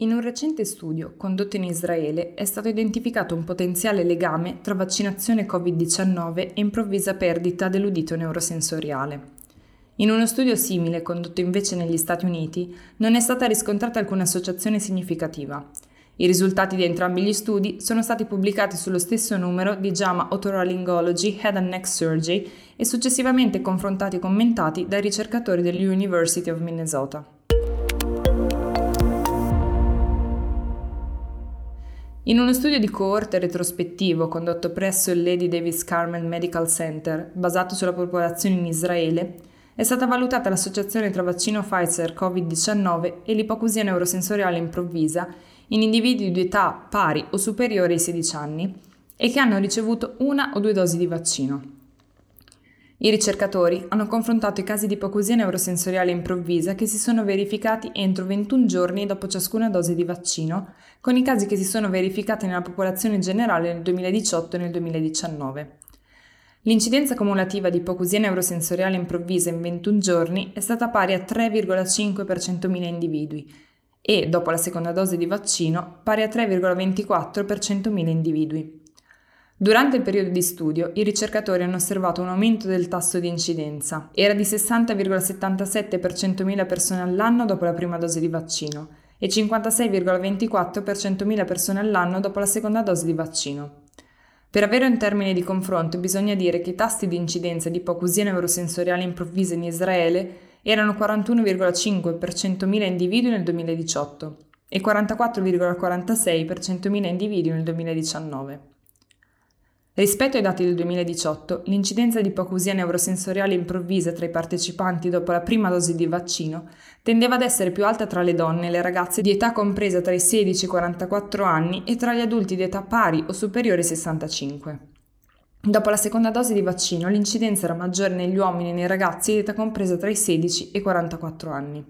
In un recente studio condotto in Israele è stato identificato un potenziale legame tra vaccinazione Covid-19 e improvvisa perdita dell'udito neurosensoriale. In uno studio simile condotto invece negli Stati Uniti non è stata riscontrata alcuna associazione significativa. I risultati di entrambi gli studi sono stati pubblicati sullo stesso numero di JAMA Otolaryngology Head and Neck Surgery e successivamente confrontati e commentati dai ricercatori dell'University of Minnesota. In uno studio di coorte retrospettivo condotto presso il Lady Davis Carmel Medical Center, basato sulla popolazione in Israele, è stata valutata l'associazione tra vaccino Pfizer Covid-19 e l'ipocusia neurosensoriale improvvisa in individui di età pari o superiore ai 16 anni e che hanno ricevuto una o due dosi di vaccino. I ricercatori hanno confrontato i casi di ipocusia neurosensoriale improvvisa che si sono verificati entro 21 giorni dopo ciascuna dose di vaccino, con i casi che si sono verificati nella popolazione generale nel 2018 e nel 2019. L'incidenza cumulativa di ipocusia neurosensoriale improvvisa in 21 giorni è stata pari a 3,5 per 100.000 individui e, dopo la seconda dose di vaccino, pari a 3,24 per 100.000 individui. Durante il periodo di studio, i ricercatori hanno osservato un aumento del tasso di incidenza. Era di 60,77 per 100.000 persone all'anno dopo la prima dose di vaccino e 56,24 per 100.000 persone all'anno dopo la seconda dose di vaccino. Per avere un termine di confronto bisogna dire che i tassi di incidenza di ipocusia neurosensoriale improvvisa in Israele erano 41,5 per 100.000 individui nel 2018 e 44,46 per 100.000 individui nel 2019. Rispetto ai dati del 2018, l'incidenza di ipocusia neurosensoriale improvvisa tra i partecipanti dopo la prima dose di vaccino tendeva ad essere più alta tra le donne e le ragazze di età compresa tra i 16 e i 44 anni e tra gli adulti di età pari o superiore ai 65. Dopo la seconda dose di vaccino, l'incidenza era maggiore negli uomini e nei ragazzi di età compresa tra i 16 e i 44 anni.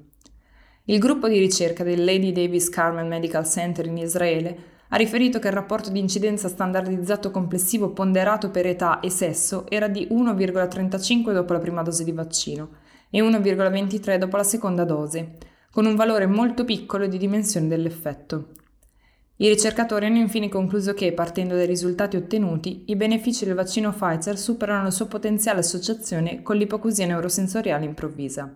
Il gruppo di ricerca del Lady Davis Carmel Medical Center in Israele ha riferito che il rapporto di incidenza standardizzato complessivo ponderato per età e sesso era di 1,35 dopo la prima dose di vaccino e 1,23 dopo la seconda dose, con un valore molto piccolo di dimensione dell'effetto. I ricercatori hanno infine concluso che, partendo dai risultati ottenuti, i benefici del vaccino Pfizer superano la sua potenziale associazione con l'ipocusia neurosensoriale improvvisa.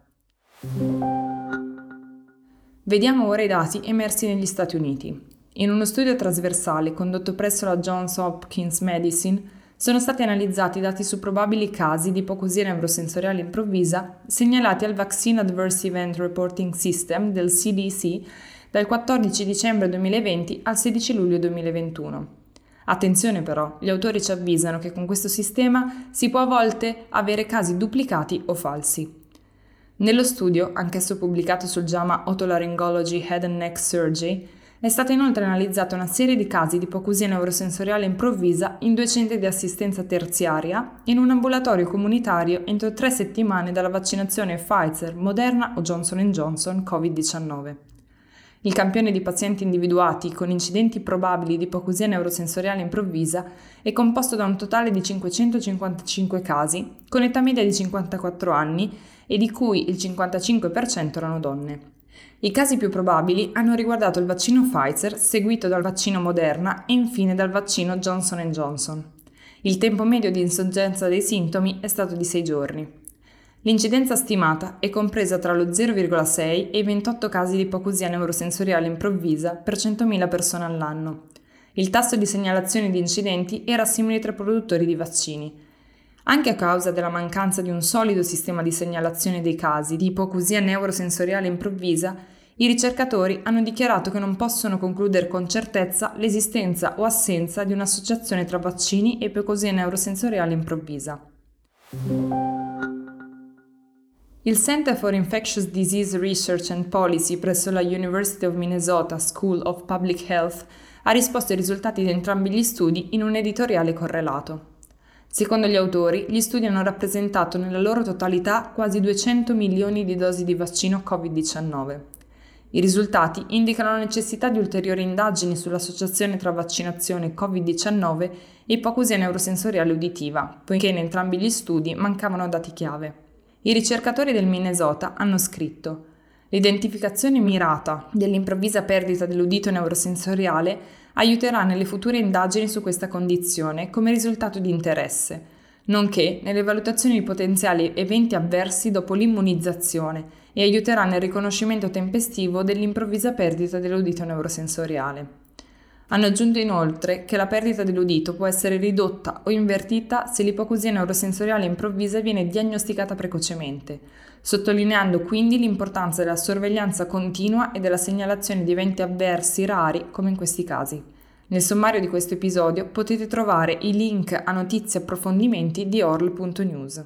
Vediamo ora i dati emersi negli Stati Uniti. In uno studio trasversale condotto presso la Johns Hopkins Medicine sono stati analizzati dati su probabili casi di ipocusia neurosensoriale improvvisa segnalati al Vaccine Adverse Event Reporting System del CDC dal 14 dicembre 2020 al 16 luglio 2021. Attenzione però, gli autori ci avvisano che con questo sistema si può a volte avere casi duplicati o falsi. Nello studio, anch'esso pubblicato sul JAMA Otolaryngology Head and Neck Surgery, è stata inoltre analizzata una serie di casi di ipocusia neurosensoriale improvvisa in due centri di assistenza terziaria e in un ambulatorio comunitario entro tre settimane dalla vaccinazione Pfizer, Moderna o Johnson Johnson Covid-19. Il campione di pazienti individuati con incidenti probabili di ipocusia neurosensoriale improvvisa è composto da un totale di 555 casi, con età media di 54 anni e di cui il 55% erano donne. I casi più probabili hanno riguardato il vaccino Pfizer, seguito dal vaccino Moderna e infine dal vaccino Johnson Johnson. Il tempo medio di insorgenza dei sintomi è stato di 6 giorni. L'incidenza stimata è compresa tra lo 0,6 e i 28 casi di ipocusia neurosensoriale improvvisa per 100.000 persone all'anno. Il tasso di segnalazione di incidenti era simile tra produttori di vaccini, anche a causa della mancanza di un solido sistema di segnalazione dei casi di ipocusia neurosensoriale improvvisa, i ricercatori hanno dichiarato che non possono concludere con certezza l'esistenza o assenza di un'associazione tra vaccini e ipocusia neurosensoriale improvvisa. Il Center for Infectious Disease Research and Policy presso la University of Minnesota School of Public Health ha risposto ai risultati di entrambi gli studi in un editoriale correlato. Secondo gli autori, gli studi hanno rappresentato nella loro totalità quasi 200 milioni di dosi di vaccino Covid-19. I risultati indicano la necessità di ulteriori indagini sull'associazione tra vaccinazione Covid-19 e ipocusia neurosensoriale uditiva, poiché in entrambi gli studi mancavano dati chiave. I ricercatori del Minnesota hanno scritto L'identificazione mirata dell'improvvisa perdita dell'udito neurosensoriale aiuterà nelle future indagini su questa condizione come risultato di interesse, nonché nelle valutazioni di potenziali eventi avversi dopo l'immunizzazione e aiuterà nel riconoscimento tempestivo dell'improvvisa perdita dell'udito neurosensoriale. Hanno aggiunto inoltre che la perdita dell'udito può essere ridotta o invertita se l'ipocusia neurosensoriale improvvisa viene diagnosticata precocemente, sottolineando quindi l'importanza della sorveglianza continua e della segnalazione di eventi avversi rari come in questi casi. Nel sommario di questo episodio potete trovare i link a notizie e approfondimenti di orl.news.